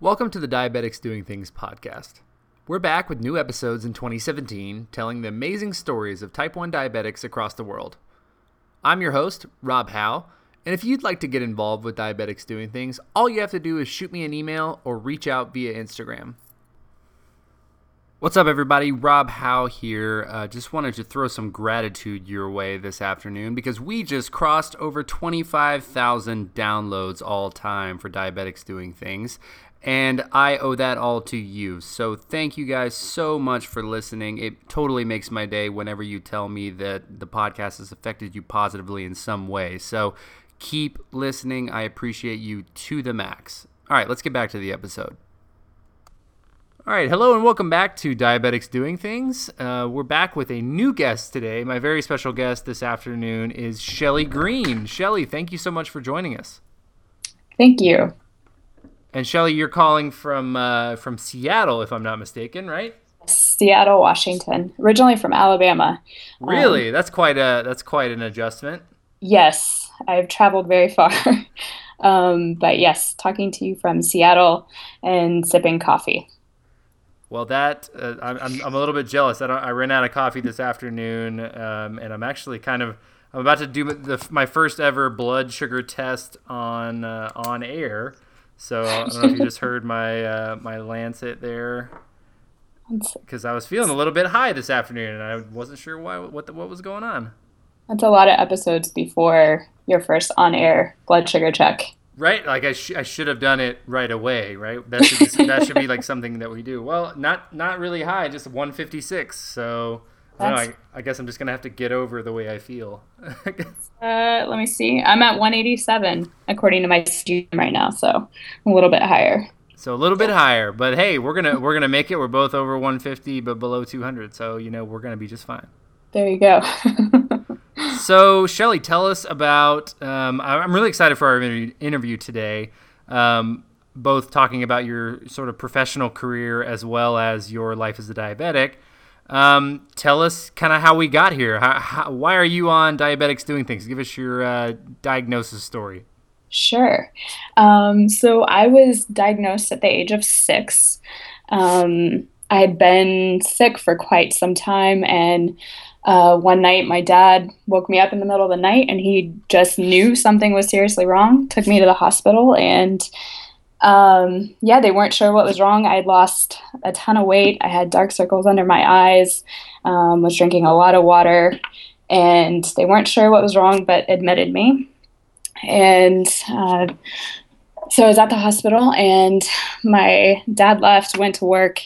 Welcome to the Diabetics Doing Things podcast. We're back with new episodes in 2017 telling the amazing stories of type 1 diabetics across the world. I'm your host, Rob Howe, and if you'd like to get involved with Diabetics Doing Things, all you have to do is shoot me an email or reach out via Instagram. What's up, everybody? Rob Howe here. Uh, just wanted to throw some gratitude your way this afternoon because we just crossed over 25,000 downloads all time for Diabetics Doing Things, and I owe that all to you. So thank you guys so much for listening. It totally makes my day whenever you tell me that the podcast has affected you positively in some way. So keep listening. I appreciate you to the max. All right, let's get back to the episode. All right, hello and welcome back to Diabetics Doing Things. Uh, we're back with a new guest today. My very special guest this afternoon is Shelly Green. Shelly, thank you so much for joining us. Thank you. And Shelly, you're calling from uh, from Seattle, if I'm not mistaken, right? Seattle, Washington. Originally from Alabama. Really, um, that's quite a that's quite an adjustment. Yes, I've traveled very far. um, but yes, talking to you from Seattle and sipping coffee. Well, that uh, I'm, I'm a little bit jealous. I, I ran out of coffee this afternoon, um, and I'm actually kind of I'm about to do the, my first ever blood sugar test on uh, on air. So I don't know if you just heard my uh, my lancet there, because I was feeling a little bit high this afternoon, and I wasn't sure why what the, what was going on. That's a lot of episodes before your first on air blood sugar check. Right, like I, sh- I should have done it right away, right? That should be, that should be like something that we do. Well, not not really high, just 156. So I, know, I, I, guess I'm just gonna have to get over the way I feel. uh, let me see. I'm at 187 according to my student right now, so a little bit higher. So a little bit higher, but hey, we're gonna we're gonna make it. We're both over 150, but below 200. So you know we're gonna be just fine. There you go. so, Shelly, tell us about. Um, I'm really excited for our interview today, um, both talking about your sort of professional career as well as your life as a diabetic. Um, tell us kind of how we got here. How, how, why are you on Diabetics Doing Things? Give us your uh, diagnosis story. Sure. Um, so, I was diagnosed at the age of six. Um, I had been sick for quite some time and uh, one night my dad woke me up in the middle of the night and he just knew something was seriously wrong took me to the hospital and um, yeah they weren't sure what was wrong. I had lost a ton of weight. I had dark circles under my eyes um, was drinking a lot of water and they weren't sure what was wrong but admitted me. And uh, so I was at the hospital, and my dad left, went to work,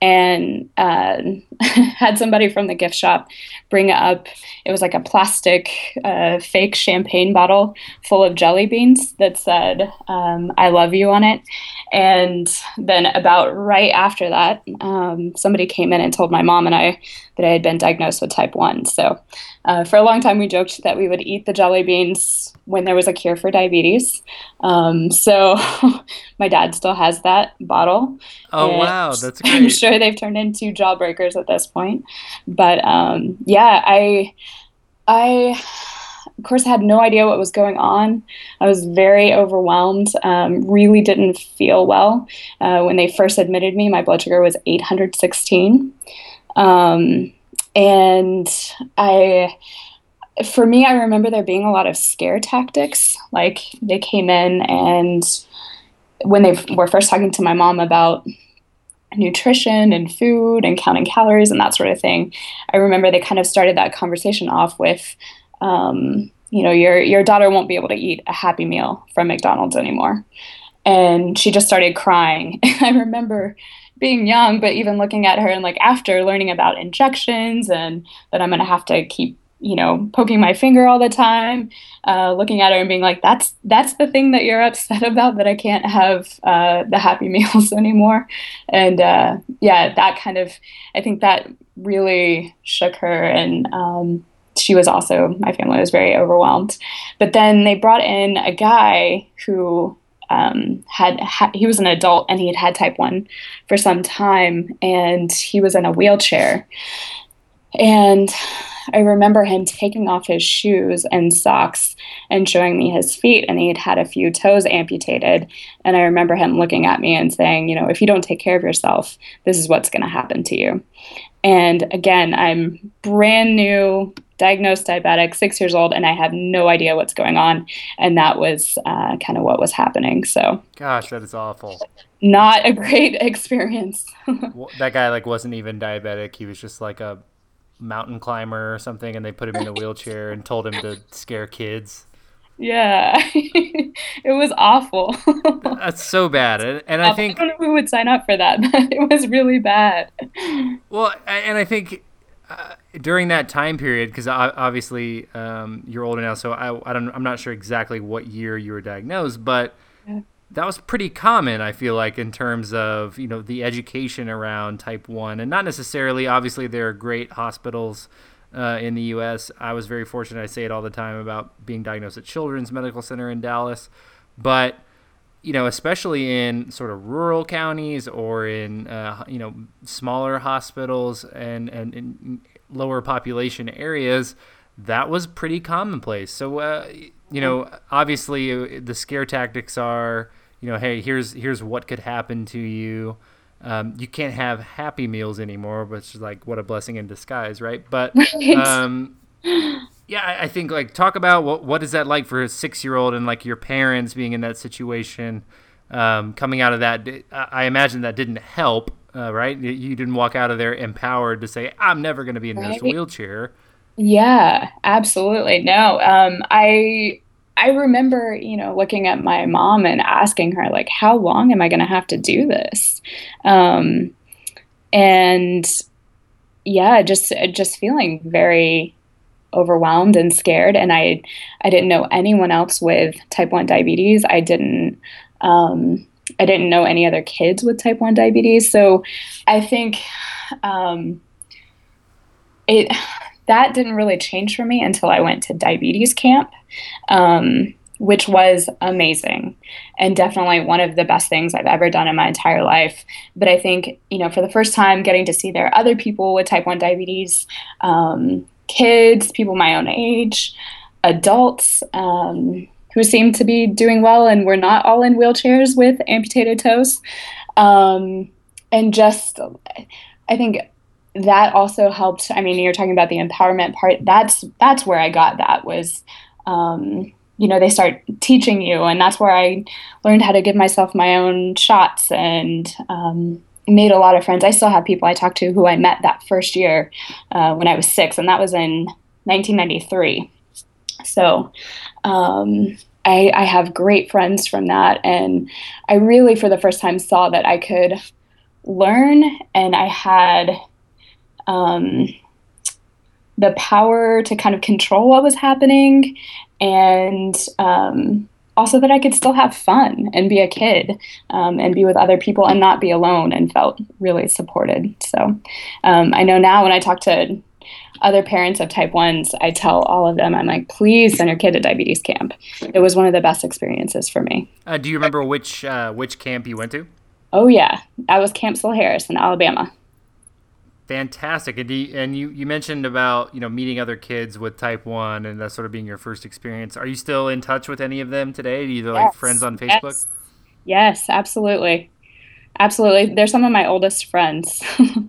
and uh, had somebody from the gift shop bring up. It was like a plastic uh, fake champagne bottle full of jelly beans that said um, "I love you" on it. And then about right after that, um, somebody came in and told my mom and I that I had been diagnosed with type one. So uh, for a long time, we joked that we would eat the jelly beans when there was a cure for diabetes. Um, so my dad still has that bottle. Oh wow, that's great. I'm sure they've turned into jawbreakers at this point. But um, yeah, I I of course I had no idea what was going on. I was very overwhelmed. Um, really didn't feel well uh, when they first admitted me. My blood sugar was 816, um, and I for me, I remember there being a lot of scare tactics. Like they came in and when they were first talking to my mom about nutrition and food and counting calories and that sort of thing, I remember they kind of started that conversation off with, um, you know, your your daughter won't be able to eat a Happy Meal from McDonald's anymore, and she just started crying. I remember being young, but even looking at her and like after learning about injections and that I'm to have to keep you know, poking my finger all the time, uh, looking at her and being like, "That's that's the thing that you're upset about that I can't have uh, the Happy Meals anymore," and uh, yeah, that kind of I think that really shook her, and um, she was also my family was very overwhelmed. But then they brought in a guy who um, had ha- he was an adult and he had had type one for some time, and he was in a wheelchair and I remember him taking off his shoes and socks and showing me his feet, and he had had a few toes amputated. And I remember him looking at me and saying, You know, if you don't take care of yourself, this is what's going to happen to you. And again, I'm brand new, diagnosed diabetic, six years old, and I have no idea what's going on. And that was uh, kind of what was happening. So, gosh, that is awful. Not a great experience. that guy like wasn't even diabetic. He was just like a mountain climber or something, and they put him in a wheelchair and told him to scare kids. Yeah, it was awful. That's so bad, and, and I think I don't know who would sign up for that, it was really bad. Well, and I think uh, during that time period, because obviously um, you're older now, so I, I don't, I'm not sure exactly what year you were diagnosed, but yeah. that was pretty common i feel like in terms of you know the education around type 1 and not necessarily obviously there are great hospitals uh, in the us i was very fortunate i say it all the time about being diagnosed at children's medical center in dallas but you know especially in sort of rural counties or in uh, you know smaller hospitals and and in lower population areas that was pretty commonplace so uh, you know, obviously uh, the scare tactics are, you know, hey, here's here's what could happen to you. Um, you can't have happy meals anymore, which is like what a blessing in disguise, right? But um, yeah, I, I, think like talk about what what is that like for a six year old and like your parents being in that situation, um, coming out of that. I imagine that didn't help, uh, right? You didn't walk out of there empowered to say, "I'm never going to be in right. this wheelchair." Yeah, absolutely. No, um, I I remember, you know, looking at my mom and asking her, like, how long am I going to have to do this? Um, and yeah, just just feeling very overwhelmed and scared. And I I didn't know anyone else with type one diabetes. I didn't. Um, I didn't know any other kids with type 1 diabetes. So I think um, it that didn't really change for me until I went to diabetes camp, um, which was amazing and definitely one of the best things I've ever done in my entire life. But I think, you know, for the first time, getting to see there are other people with type 1 diabetes, um, kids, people my own age, adults. Um, who seem to be doing well and we're not all in wheelchairs with amputated toes. Um, and just, I think that also helped. I mean, you're talking about the empowerment part. That's that's where I got that was, um, you know, they start teaching you, and that's where I learned how to give myself my own shots and um, made a lot of friends. I still have people I talk to who I met that first year uh, when I was six, and that was in 1993. So. Um, I, I have great friends from that, and I really, for the first time, saw that I could learn, and I had um, the power to kind of control what was happening and um, also that I could still have fun and be a kid um, and be with other people and not be alone and felt really supported. So um, I know now when I talk to other parents of type 1s, I tell all of them, I'm like, please send your kid to diabetes camp. It was one of the best experiences for me. Uh, do you remember which, uh, which camp you went to? Oh, yeah. I was Camp Seale Harris in Alabama. Fantastic, and you, and you you mentioned about you know meeting other kids with type one and that sort of being your first experience. Are you still in touch with any of them today? Are you yes, like friends on Facebook? Yes. yes, absolutely, absolutely. They're some of my oldest friends,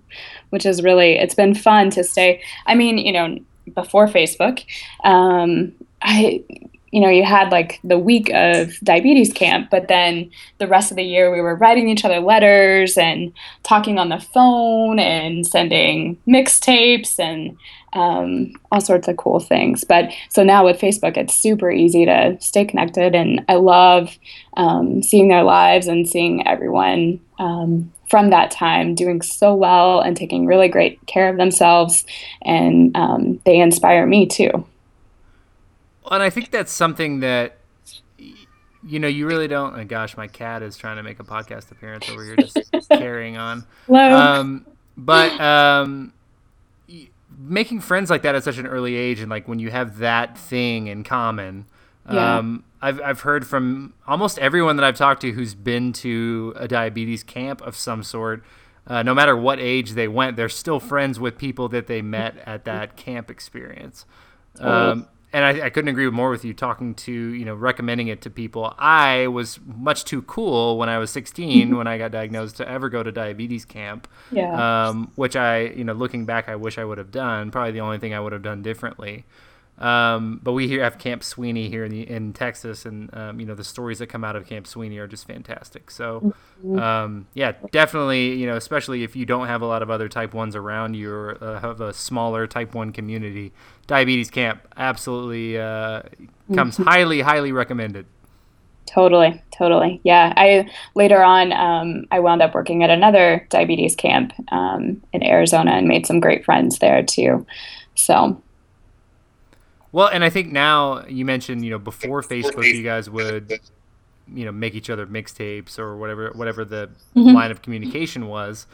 which is really it's been fun to stay. I mean, you know, before Facebook, um, I you know, you had like the week of diabetes camp, but then the rest of the year we were writing each other letters and talking on the phone and sending mixtapes and um, all sorts of cool things. But so now with Facebook, it's super easy to stay connected, and I love um, seeing their lives and seeing everyone um, from that time doing so well and taking really great care of themselves, and um, they inspire me too and I think that's something that you know you really don't. Oh gosh, my cat is trying to make a podcast appearance over here, just carrying on. Hello. Um, but um, making friends like that at such an early age, and like when you have that thing in common. Yeah. Um, I've, I've heard from almost everyone that I've talked to who's been to a diabetes camp of some sort uh, no matter what age they went, they're still friends with people that they met at that camp experience. Um, and I, I, couldn't agree more with you talking to you know recommending it to people. I was much too cool when I was 16 when I got diagnosed to ever go to diabetes camp. Yeah. Um, which I you know looking back, I wish I would have done. Probably the only thing I would have done differently. Um, but we here have Camp Sweeney here in the, in Texas, and um, you know the stories that come out of Camp Sweeney are just fantastic. So, mm-hmm. um, yeah, definitely, you know, especially if you don't have a lot of other Type Ones around you or uh, have a smaller Type One community, Diabetes Camp absolutely uh, comes mm-hmm. highly, highly recommended. Totally, totally. Yeah, I later on um, I wound up working at another diabetes camp um, in Arizona and made some great friends there too. So well, and I think now you mentioned, you know, before Facebook, you guys would, you know, make each other mixtapes or whatever, whatever the mm-hmm. line of communication was.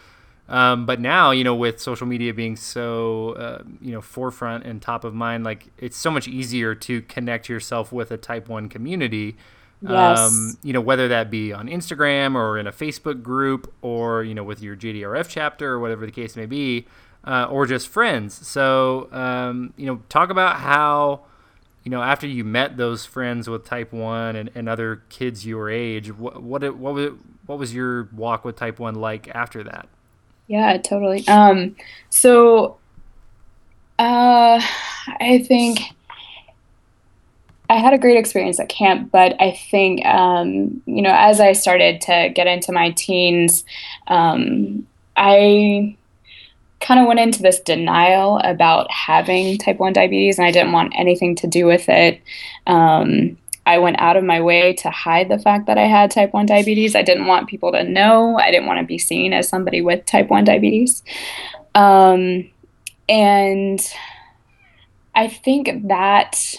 Um, but now, you know, with social media being so, uh, you know, forefront and top of mind, like it's so much easier to connect yourself with a Type One community. Yes. Um, you know, whether that be on Instagram or in a Facebook group or you know with your JDRF chapter or whatever the case may be uh, or just friends. So, um, you know, talk about how, you know, after you met those friends with Type One and, and other kids your age, what what it, what was it, what was your walk with Type One like after that? Yeah, totally. Um, so, uh, I think. I had a great experience at camp, but I think, um, you know, as I started to get into my teens, um, I kind of went into this denial about having type 1 diabetes and I didn't want anything to do with it. Um, I went out of my way to hide the fact that I had type 1 diabetes. I didn't want people to know. I didn't want to be seen as somebody with type 1 diabetes. Um, and I think that,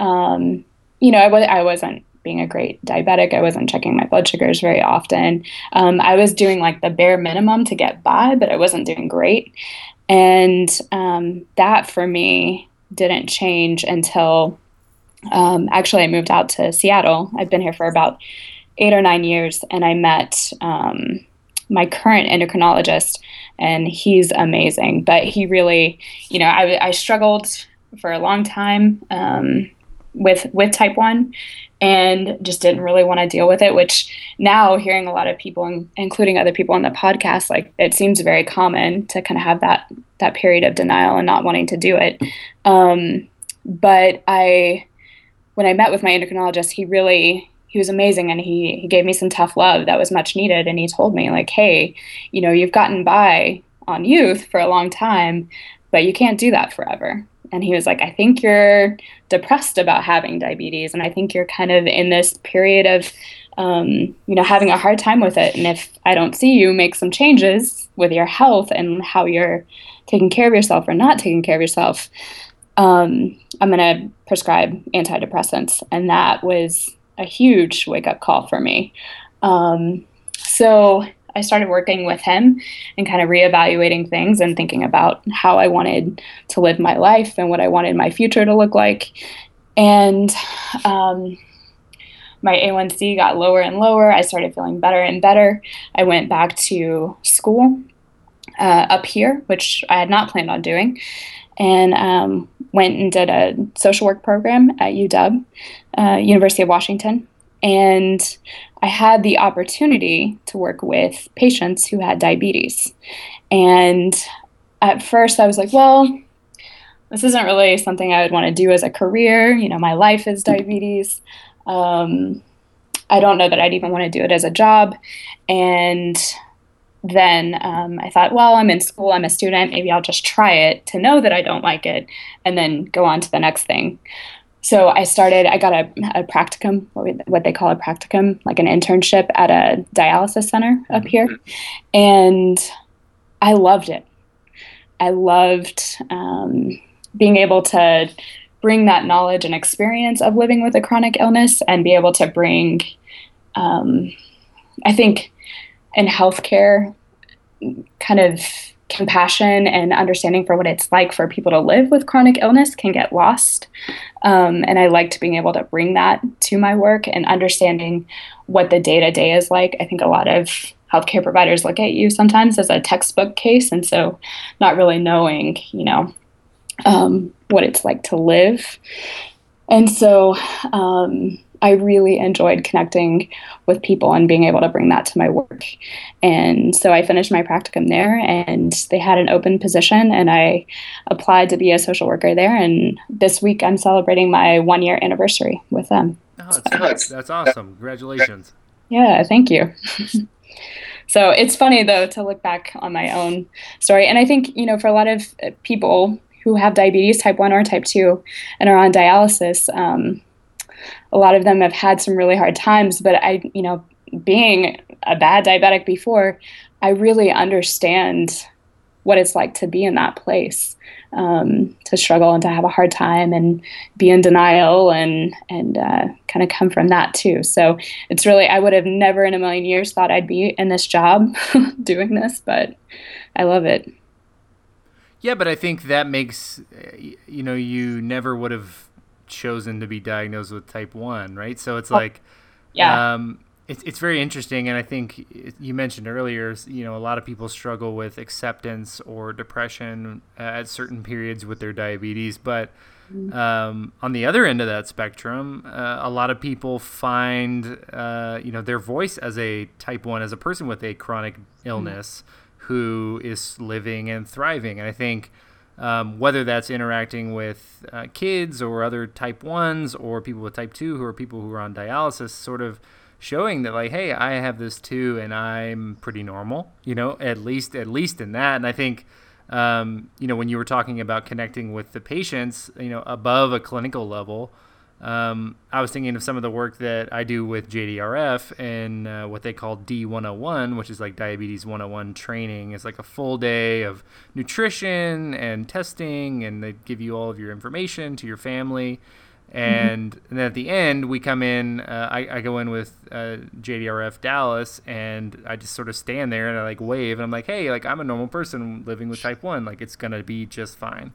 um, you know, I, was, I wasn't being a great diabetic. I wasn't checking my blood sugars very often. Um, I was doing like the bare minimum to get by, but I wasn't doing great. And um, that for me didn't change until um, actually I moved out to Seattle. I've been here for about eight or nine years, and I met um, my current endocrinologist, and he's amazing. But he really, you know, I, I struggled for a long time um, with with type one and just didn't really want to deal with it which now hearing a lot of people including other people on the podcast like it seems very common to kind of have that that period of denial and not wanting to do it. Um, but i when i met with my endocrinologist he really he was amazing and he he gave me some tough love that was much needed and he told me like hey you know you've gotten by on youth for a long time but you can't do that forever and he was like, I think you're depressed about having diabetes, and I think you're kind of in this period of, um, you know, having a hard time with it. And if I don't see you make some changes with your health and how you're taking care of yourself or not taking care of yourself, um, I'm going to prescribe antidepressants. And that was a huge wake up call for me. Um, so I started working with him and kind of reevaluating things and thinking about how I wanted to live my life and what I wanted my future to look like. And um, my A1C got lower and lower. I started feeling better and better. I went back to school uh, up here, which I had not planned on doing, and um, went and did a social work program at UW, uh, University of Washington. And I had the opportunity to work with patients who had diabetes. And at first, I was like, well, this isn't really something I would want to do as a career. You know, my life is diabetes. Um, I don't know that I'd even want to do it as a job. And then um, I thought, well, I'm in school, I'm a student, maybe I'll just try it to know that I don't like it and then go on to the next thing so I started, I got a, a practicum, what they call a practicum, like an internship at a dialysis center up here. Mm-hmm. And I loved it. I loved um, being able to bring that knowledge and experience of living with a chronic illness and be able to bring, um, I think, in healthcare, kind of compassion and understanding for what it's like for people to live with chronic illness can get lost. Um, and I liked being able to bring that to my work and understanding what the day to day is like. I think a lot of healthcare providers look at you sometimes as a textbook case, and so not really knowing, you know, um, what it's like to live. And so um, I really enjoyed connecting with people and being able to bring that to my work. And so I finished my practicum there, and they had an open position, and I applied to be a social worker there. And this week I'm celebrating my one year anniversary with them. Oh, that's, so, that's awesome. Congratulations. Yeah, thank you. so it's funny, though, to look back on my own story. And I think, you know, for a lot of people who have diabetes type 1 or type 2 and are on dialysis, um, a lot of them have had some really hard times. But I, you know, being a bad diabetic before, I really understand what it's like to be in that place, um, to struggle and to have a hard time and be in denial and and uh, kind of come from that too. So it's really I would have never in a million years thought I'd be in this job doing this, but I love it. Yeah, but I think that makes you know you never would have chosen to be diagnosed with type 1 right so it's oh, like yeah um, it's, it's very interesting and i think you mentioned earlier you know a lot of people struggle with acceptance or depression at certain periods with their diabetes but mm-hmm. um, on the other end of that spectrum uh, a lot of people find uh, you know their voice as a type 1 as a person with a chronic mm-hmm. illness mm-hmm. who is living and thriving and i think um, whether that's interacting with uh, kids or other type 1s or people with type 2 who are people who are on dialysis, sort of showing that like hey i have this too and i'm pretty normal you know at least at least in that. And i think um, you know when you were talking about connecting with the patients you know above a clinical level um, I was thinking of some of the work that I do with JDRF and uh, what they call D101, which is like diabetes 101 training. It's like a full day of nutrition and testing, and they give you all of your information to your family. And, mm-hmm. and then at the end, we come in. Uh, I, I, go in with uh, JDRF Dallas, and I just sort of stand there and I like wave, and I'm like, "Hey, like I'm a normal person living with type one. Like it's gonna be just fine."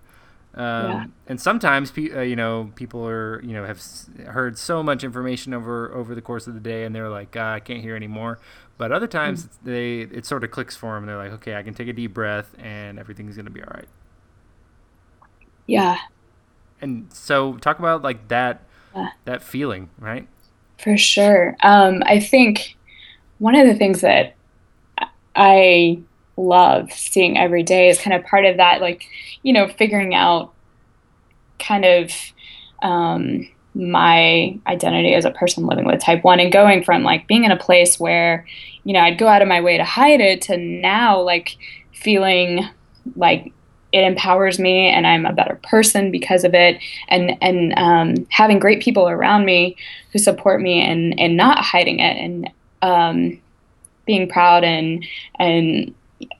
Um, yeah. And sometimes, uh, you know, people are, you know, have heard so much information over over the course of the day, and they're like, I can't hear anymore. But other times, mm-hmm. they it sort of clicks for them, and they're like, okay, I can take a deep breath, and everything's gonna be all right. Yeah. And so, talk about like that yeah. that feeling, right? For sure. Um, I think one of the things that I love seeing every day is kind of part of that, like, you know, figuring out kind of um, my identity as a person living with type 1 and going from like being in a place where, you know, I'd go out of my way to hide it to now like feeling like it empowers me and I'm a better person because of it and and um, having great people around me who support me and and not hiding it and um, being proud and and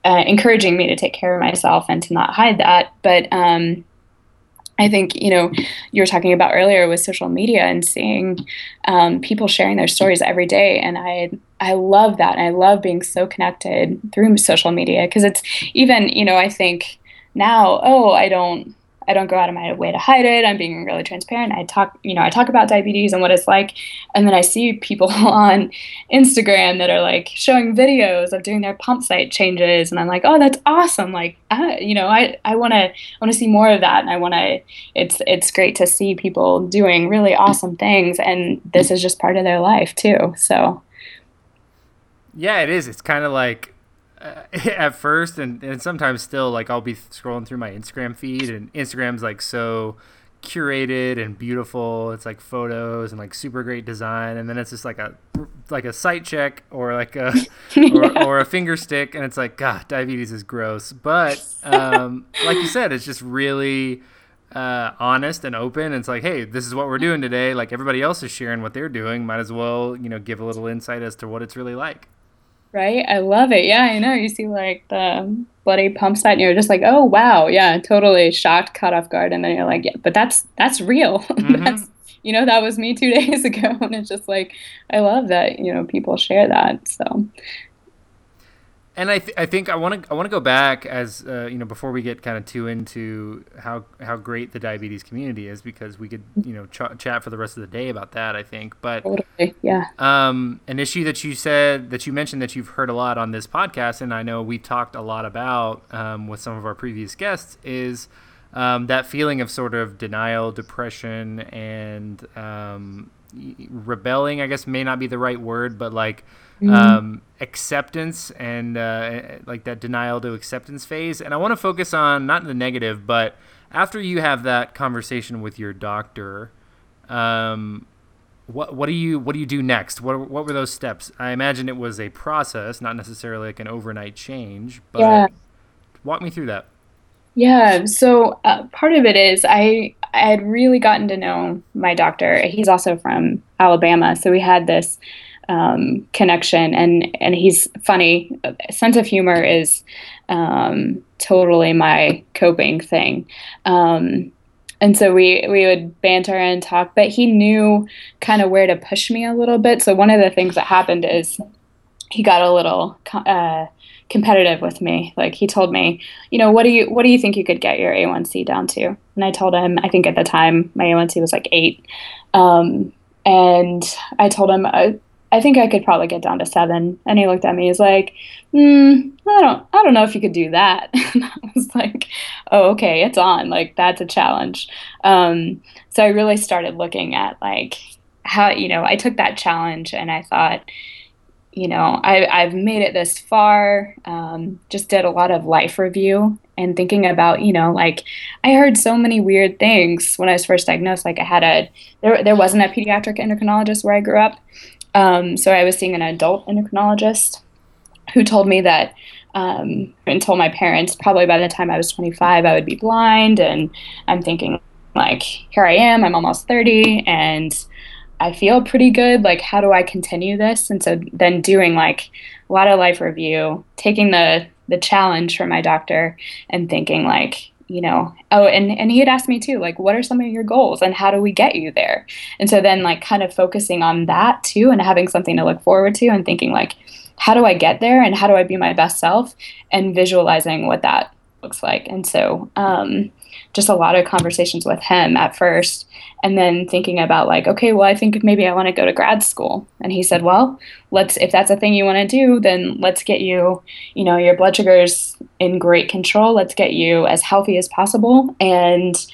uh, encouraging me to take care of myself and to not hide that. But um, I think you know you were talking about earlier with social media and seeing um, people sharing their stories every day, and I I love that. And I love being so connected through social media because it's even you know I think now oh I don't I don't go out of my way to hide it. I'm being really transparent. I talk, you know, I talk about diabetes and what it's like. And then I see people on Instagram that are like showing videos of doing their pump site changes. And I'm like, oh, that's awesome. Like, you know, I, I want to, want to see more of that. And I want to, it's, it's great to see people doing really awesome things. And this is just part of their life too. So. Yeah, it is. It's kind of like, uh, at first and, and sometimes still like I'll be scrolling through my Instagram feed and Instagram's like so curated and beautiful. It's like photos and like super great design, and then it's just like a like a site check or like a or, or, a finger stick, and it's like God, diabetes is gross. But um, like you said, it's just really uh, honest and open. It's like, hey, this is what we're doing today. Like everybody else is sharing what they're doing. Might as well, you know, give a little insight as to what it's really like right? I love it. Yeah, I know. You see like the bloody pump site and you're just like, oh wow, yeah, totally shocked, caught off guard, and then you're like, yeah, but that's that's real. Mm-hmm. that's you know, that was me two days ago. And it's just like I love that, you know, people share that. So and I, th- I think I want to I want to go back as uh, you know before we get kind of too into how how great the diabetes community is because we could you know ch- chat for the rest of the day about that I think but totally. yeah um, an issue that you said that you mentioned that you've heard a lot on this podcast and I know we talked a lot about um, with some of our previous guests is um, that feeling of sort of denial depression and um, rebelling I guess may not be the right word but like mm-hmm. um, acceptance and uh, like that denial to acceptance phase. And I want to focus on not the negative, but after you have that conversation with your doctor, um, what what do you what do you do next? What what were those steps? I imagine it was a process, not necessarily like an overnight change. But yeah. walk me through that. Yeah. So uh, part of it is I I had really gotten to know my doctor. He's also from Alabama, so we had this um, connection. And and he's funny. Sense of humor is um, totally my coping thing. Um, and so we we would banter and talk but he knew kind of where to push me a little bit. So one of the things that happened is he got a little uh, competitive with me. Like he told me you know what do you what do you think you could get your a1c down to? And i told him i think at the time my a1c was like eight. Um, and i told him uh, I think I could probably get down to seven. And he looked at me. He's like, mm, I don't, I don't know if you could do that. and I was like, oh, okay, it's on. Like that's a challenge. Um, so I really started looking at like how, you know, I took that challenge and I thought, you know, I, I've made it this far. Um, just did a lot of life review and thinking about, you know, like I heard so many weird things when I was first diagnosed. Like I had a, there, there wasn't a pediatric endocrinologist where I grew up. Um, so I was seeing an adult endocrinologist who told me that um, and told my parents probably by the time I was 25 I would be blind and I'm thinking like here I am I'm almost 30 and I feel pretty good. Like how do I continue this? And so then doing like a lot of life review taking the the challenge from my doctor and thinking like you know oh and and he had asked me too like what are some of your goals and how do we get you there? And so then like kind of focusing on that too and having something to look forward to and thinking like how do i get there and how do i be my best self and visualizing what that looks like? And so um, just a lot of conversations with him at first and then thinking about like okay well i think maybe i want to go to grad school and he said well let's if that's a thing you want to do then let's get you you know your blood sugars in great control let's get you as healthy as possible and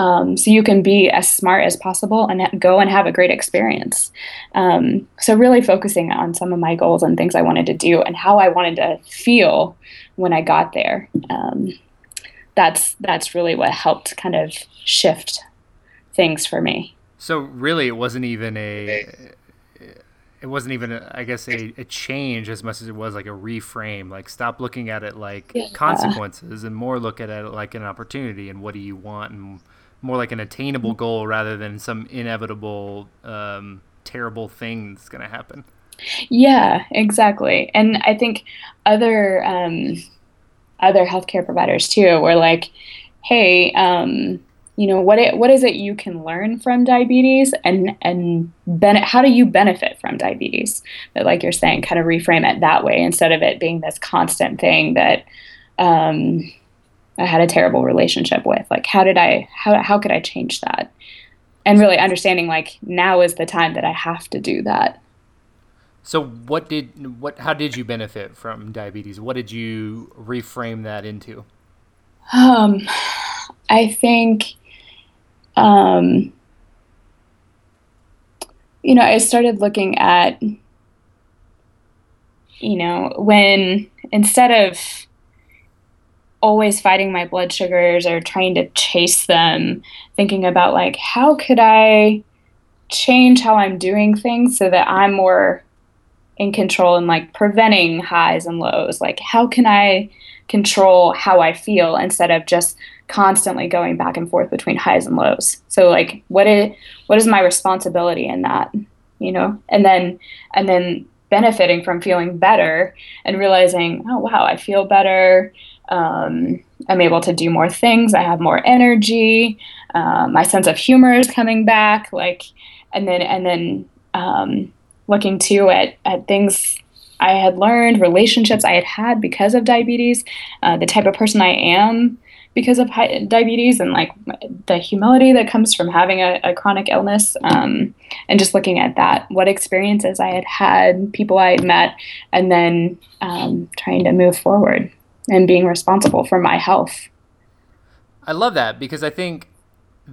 um, so you can be as smart as possible and go and have a great experience. Um, so really focusing on some of my goals and things I wanted to do and how I wanted to feel when I got there. Um, that's that's really what helped kind of shift things for me. So really, it wasn't even a it wasn't even a, I guess a, a change as much as it was like a reframe. Like stop looking at it like yeah. consequences and more look at it like an opportunity and what do you want and more like an attainable goal rather than some inevitable um, terrible thing that's going to happen. Yeah, exactly. And I think other um, other healthcare providers too were like, hey, um, you know what it, what is it you can learn from diabetes and and ben- how do you benefit from diabetes? But like you're saying kind of reframe it that way instead of it being this constant thing that um, I had a terrible relationship with. Like how did I how how could I change that? And really understanding like now is the time that I have to do that so what did what how did you benefit from diabetes? What did you reframe that into? Um I think um you know, I started looking at you know, when instead of always fighting my blood sugars or trying to chase them, thinking about like how could I change how I'm doing things so that I'm more in control and like preventing highs and lows. Like, how can I control how I feel instead of just constantly going back and forth between highs and lows? So, like, what is what is my responsibility in that? You know, and then and then benefiting from feeling better and realizing, oh wow, I feel better. Um, I'm able to do more things. I have more energy. Um, my sense of humor is coming back. Like, and then and then um, looking too at, at things I had learned, relationships I had had because of diabetes, uh, the type of person I am because of high, diabetes, and like the humility that comes from having a, a chronic illness, um, and just looking at that, what experiences I had had, people I had met, and then um, trying to move forward and being responsible for my health. I love that because I think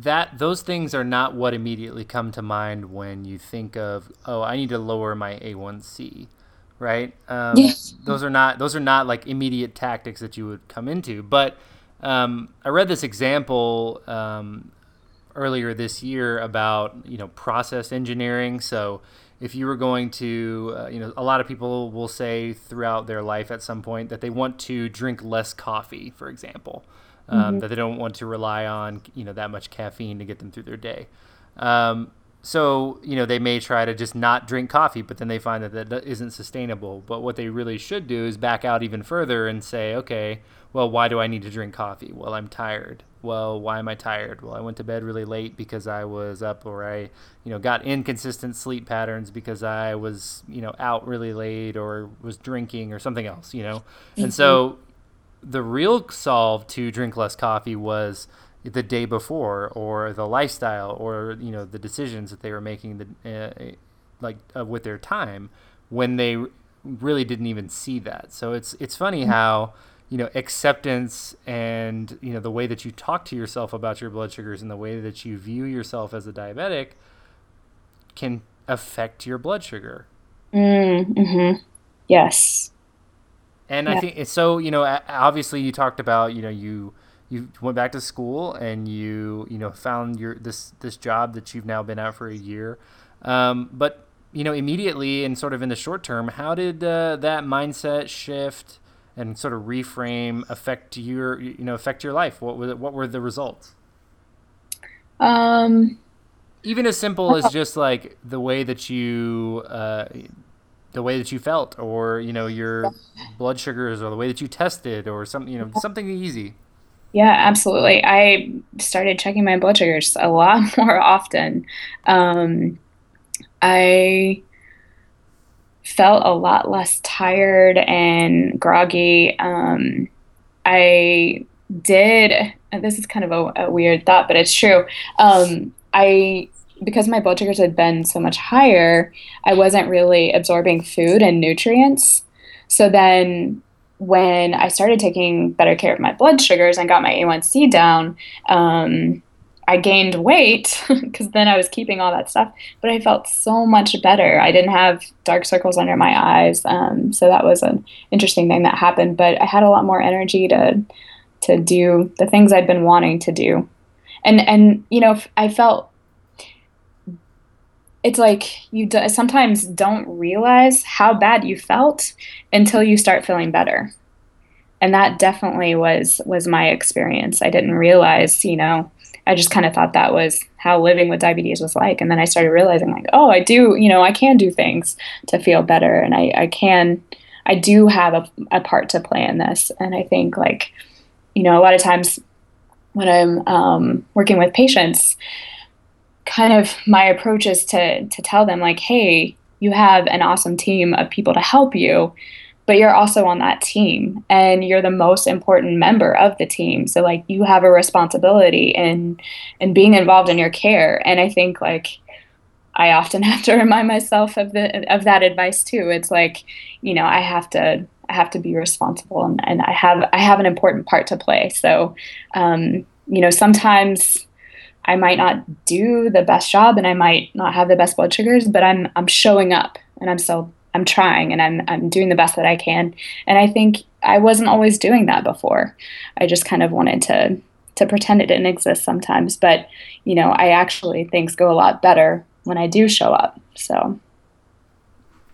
that those things are not what immediately come to mind when you think of oh I need to lower my A1C right? Um, yes. those are not those are not like immediate tactics that you would come into. But um, I read this example um, earlier this year about you know process engineering. So if you were going to uh, you know a lot of people will say throughout their life at some point that they want to drink less coffee for example um, mm-hmm. that they don't want to rely on you know that much caffeine to get them through their day. Um, so you know they may try to just not drink coffee, but then they find that that isn't sustainable. But what they really should do is back out even further and say, okay, well, why do I need to drink coffee? Well, I'm tired. Well, why am I tired? Well, I went to bed really late because I was up, or I, you know, got inconsistent sleep patterns because I was, you know, out really late or was drinking or something else, you know. Mm-hmm. And so the real solve to drink less coffee was the day before or the lifestyle or you know the decisions that they were making the, uh, like uh, with their time when they really didn't even see that so it's it's funny mm-hmm. how you know acceptance and you know the way that you talk to yourself about your blood sugars and the way that you view yourself as a diabetic can affect your blood sugar mm, mm-hmm. yes and yeah. I think it's so you know obviously you talked about you know you you went back to school and you you know found your this this job that you've now been at for a year, um, but you know immediately and sort of in the short term, how did uh, that mindset shift and sort of reframe affect your you know affect your life? What were what were the results? Um, even as simple as just like the way that you uh, the way that you felt or you know your blood sugars or the way that you tested or something you know something easy. Yeah absolutely. I started checking my blood sugars a lot more often. Um, i felt a lot less tired and groggy. Um, i did this is kind of a, a weird thought but it's true. Um, i because my blood sugars had been so much higher, I wasn't really absorbing food and nutrients. So then when I started taking better care of my blood sugars and got my A1C down, um, I gained weight because then I was keeping all that stuff, but I felt so much better. I didn't have dark circles under my eyes, um, so that was an interesting thing that happened. But I had a lot more energy to to do the things I'd been wanting to do, and and you know I felt it's like you sometimes don't realize how bad you felt until you start feeling better. And that definitely was was my experience. I didn't realize you know i just kind of thought that was how living with diabetes was like. And then i started realizing like oh i do you know i can do things to feel better. And i, I can i do have a, a part to play in this. And i think like you know a lot of times when i'm um, working with patients kind of my approach is to to tell them like, hey, you have an awesome team of people to help you, but you're also on that team and you're the most important member of the team. So like you have a responsibility in in being involved in your care. And I think like I often have to remind myself of the of that advice too. It's like, you know, I have to I have to be responsible and, and I have I have an important part to play. So um, you know, sometimes I might not do the best job and I might not have the best blood sugars, but I'm I'm showing up and I'm still I'm trying and I'm I'm doing the best that I can. And I think I wasn't always doing that before. I just kind of wanted to to pretend it didn't exist sometimes, but you know, I actually things go a lot better when I do show up. So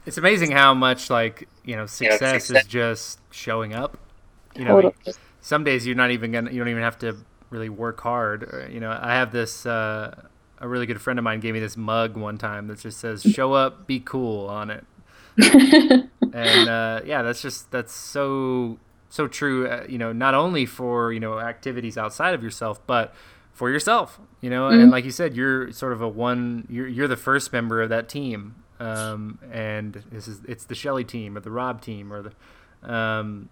it's amazing how much like, you know, success, yeah, success. is just showing up. You know, totally. some days you're not even gonna you don't even have to really work hard. Uh, you know, I have this. Uh, a really good friend of mine gave me this mug one time that just says "Show up, be cool" on it. and uh, yeah, that's just that's so so true. Uh, you know, not only for you know activities outside of yourself, but for yourself. You know, mm-hmm. and like you said, you're sort of a one. You're you're the first member of that team. um, and this is it's the Shelly team or the Rob team or the, um,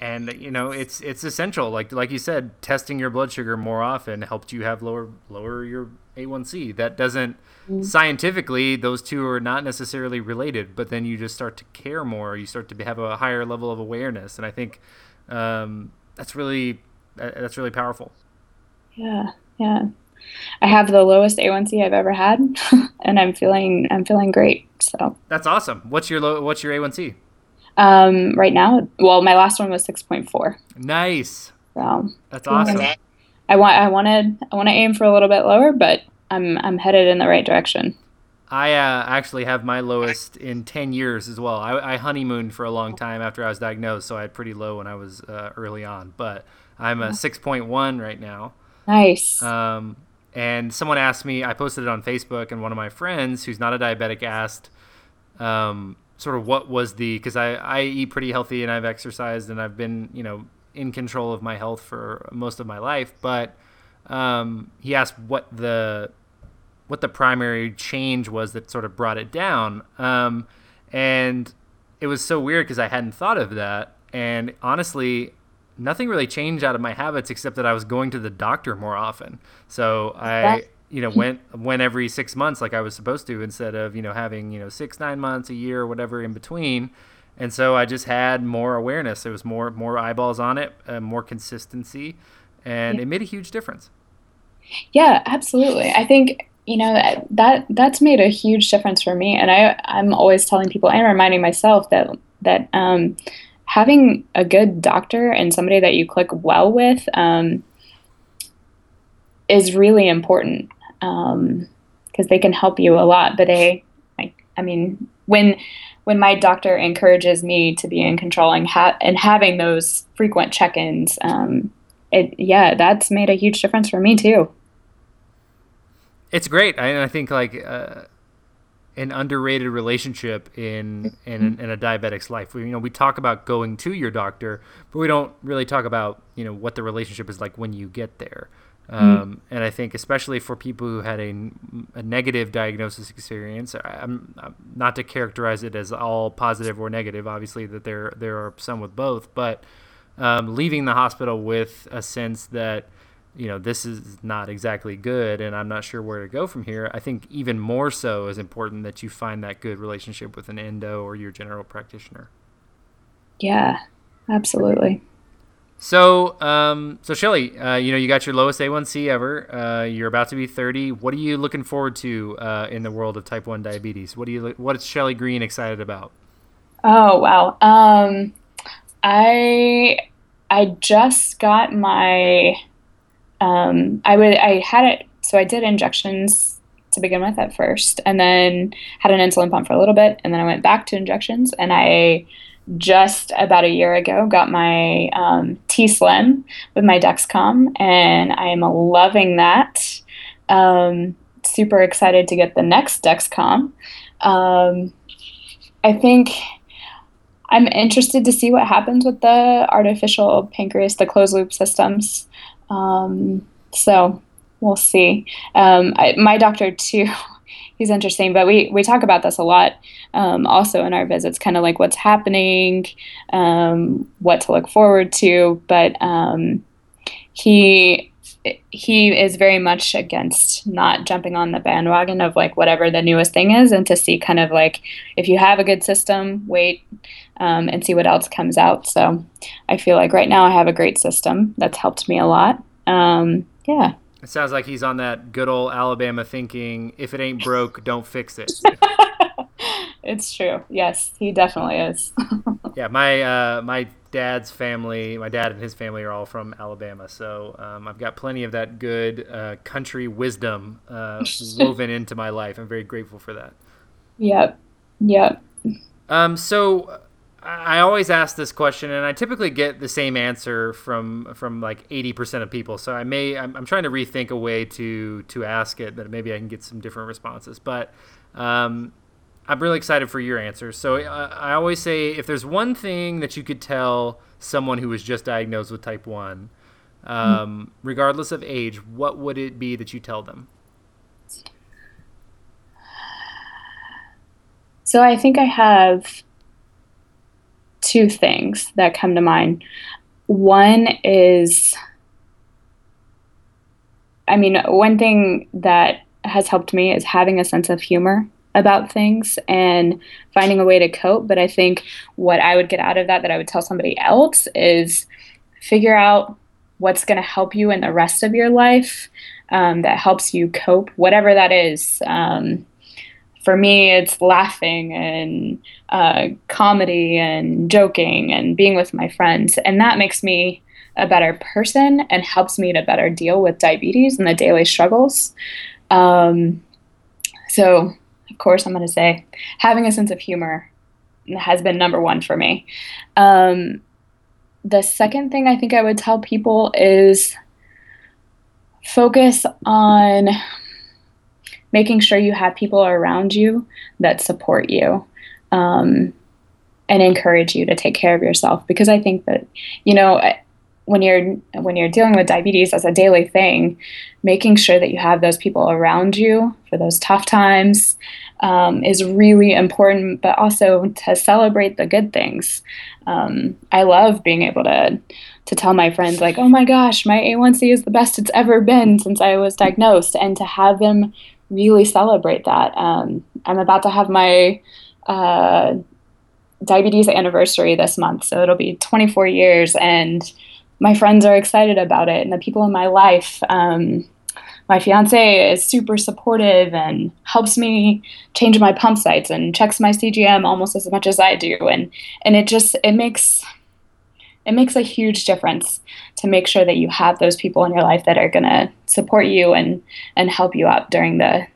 and you know it's it's essential. Like like you said, testing your blood sugar more often helped you have lower lower your A1C. That doesn't mm-hmm. scientifically those two are not necessarily related, but then you just start to care more. You start to have a higher level of awareness, and I think um, that's really that's really powerful. Yeah, yeah. I have the lowest A1C I've ever had, and I'm feeling I'm feeling great. So that's awesome. What's your low, What's your A1C? Um, right now, well, my last one was six point four. Nice. So that's awesome. I want I wanted I want to aim for a little bit lower, but I'm I'm headed in the right direction. I uh, actually have my lowest in 10 years as well. I, I, honeymooned for a long time after I was diagnosed, so I had pretty low when I was uh, early on. But I'm a 6.1 right now. Nice. Um, and someone asked me, I posted it on Facebook, and one of my friends who's not a diabetic asked, um, sort of what was the, because I, I eat pretty healthy and I've exercised and I've been, you know, in control of my health for most of my life. But um, he asked what the, what the primary change was that sort of brought it down. Um, and it was so weird because I hadn't thought of that. And honestly, nothing really changed out of my habits except that I was going to the doctor more often. So I, you know, went went every six months like I was supposed to instead of you know having you know six nine months a year or whatever in between. And so I just had more awareness. There was more more eyeballs on it, uh, more consistency, and yeah. it made a huge difference. Yeah, absolutely. I think you know that, that that's made a huge difference for me and i i'm always telling people and reminding myself that that um, having a good doctor and somebody that you click well with um, is really important because um, they can help you a lot. But I, I, I mean, when when my doctor encourages me to be in control and, ha- and having those frequent check-ins, um, it yeah, that's made a huge difference for me too. It's great. I, I think like. Uh an underrated relationship in in, in a diabetic's life. We, you know, we talk about going to your doctor, but we don't really talk about you know what the relationship is like when you get there. Mm-hmm. Um, and I think especially for people who had a, a negative diagnosis experience, I'm, I'm, not to characterize it as all positive or negative. Obviously, that there there are some with both, but um, leaving the hospital with a sense that you know, this is not exactly good and I'm not sure where to go from here, I think even more so is important that you find that good relationship with an endo or your general practitioner. Yeah, absolutely. So, um, so Shelley, uh, you know, you got your lowest A1C ever. Uh, you're about to be 30. What are you looking forward to uh, in the world of type 1 diabetes? What do you, what is Shelley Green excited about? Oh, wow. Um, I, I just got my um, I would I had it so I did injections to begin with at first, and then had an insulin pump for a little bit, and then I went back to injections, and I just about a year ago got my um, t:slim with my Dexcom, and I am loving that. Um, super excited to get the next Dexcom. Um, I think I'm interested to see what happens with the artificial pancreas, the closed loop systems. Um, so we'll see. Um, I, my doctor too. He's interesting, but we, we talk about this a lot um, also in our visits, kind of like what's happening, um, what to look forward to. But um, he he is very much against not jumping on the bandwagon of like whatever the newest thing is and to see kind of like if you have a good system wait um, and see what else comes out so i feel like right now i have a great system that's helped me a lot um, yeah it sounds like he's on that good old alabama thinking if it ain't broke don't fix it it's true yes he definitely is yeah my uh, my dad's family, my dad and his family are all from Alabama, so um, I've got plenty of that good uh, country wisdom uh, woven into my life. I'm very grateful for that. Yep. Yep. Um, so I always ask this question, and I typically get the same answer from from like 80% of people. So I may I'm, I'm trying to rethink a way to to ask it that maybe I can get some different responses. But um, I'm really excited for your answers. So uh, I always say if there's one thing that you could tell someone who was just diagnosed with type 1, um, mm-hmm. regardless of age, what would it be that you tell them? So I think I have two things that come to mind. One is, I mean, one thing that has helped me is having a sense of humor about things and finding a way to cope. But I think what I would get out of that, that I would tell somebody else, is figure out what's going to help you in the rest of your life um, that helps you cope, whatever that is. Um, for me, it's laughing and uh, comedy and joking and being with my friends. And that makes me a better person and helps me to better deal with diabetes and the daily struggles. Um, so, of course, I'm going to say having a sense of humor has been number one for me. Um, the second thing I think I would tell people is focus on making sure you have people around you that support you um, and encourage you to take care of yourself. Because i think that you know when you're when you're dealing with diabetes as a daily thing making sure that you have those people around you for those tough times um, is really important but also to celebrate the good things. Um, i love being able to to tell my friends like oh my gosh my a1c is the best it's ever been since i was diagnosed and to have them really celebrate that. Um, I'm about to have my uh, diabetes anniversary this month, so it'll be 24 years, and my friends are excited about it, and the people in my life. Um, my fiance is super supportive and helps me change my pump sites and checks my CGM almost as much as I do, and and it just it makes it makes a huge difference to make sure that you have those people in your life that are going to support you and and help you out during the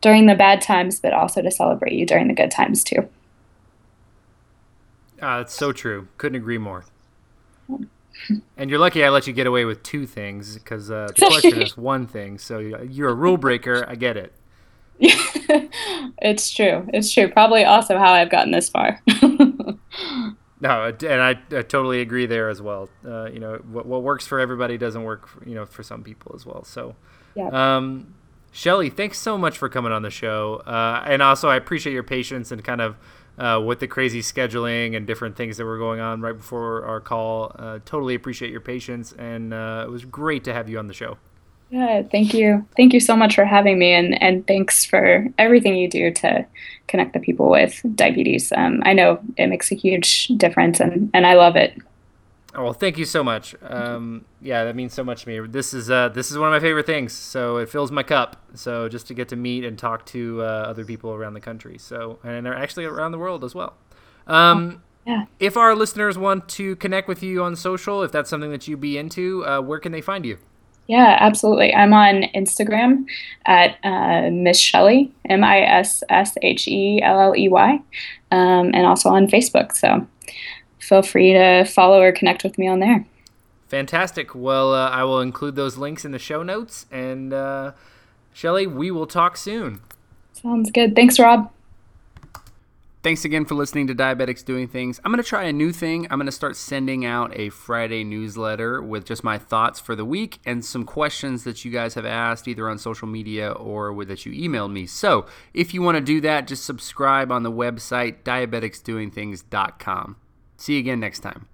during the bad times but also to celebrate you during the good times too uh, that's so true couldn't agree more and you're lucky I let you get away with two things because uh, the question is one thing. So you're a rule breaker. I get it. it's true. It's true. Probably also how I've gotten this far. No, and I, I, totally agree there as well. Uh, you know, what, what works for everybody doesn't work, for, you know, for some people as well. So, yeah. Um, Shelley, thanks so much for coming on the show. Uh, and also, I appreciate your patience and kind of uh, with the crazy scheduling and different things that were going on right before our call. Uh, totally appreciate your patience, and uh, it was great to have you on the show. Yeah, thank you. Thank you so much for having me, and, and thanks for everything you do to connect the people with diabetes. Um, I know it makes a huge difference, and, and I love it. Oh, well, thank you so much. Um, yeah, that means so much to me. This is uh, this is one of my favorite things. So it fills my cup. So just to get to meet and talk to uh, other people around the country. So and they're actually around the world as well. Um, yeah. If our listeners want to connect with you on social, if that's something that you be into, uh, where can they find you? Yeah, absolutely. I'm on Instagram at uh, Miss Shelley, M I S S H E L L E Y, um, and also on Facebook. So feel free to follow or connect with me on there. Fantastic. Well, uh, I will include those links in the show notes. And uh, Shelley, we will talk soon. Sounds good. Thanks, Rob. Thanks again for listening to Diabetics Doing Things. I'm going to try a new thing. I'm going to start sending out a Friday newsletter with just my thoughts for the week and some questions that you guys have asked either on social media or that you emailed me. So if you want to do that, just subscribe on the website diabeticsdoingthings.com. See you again next time.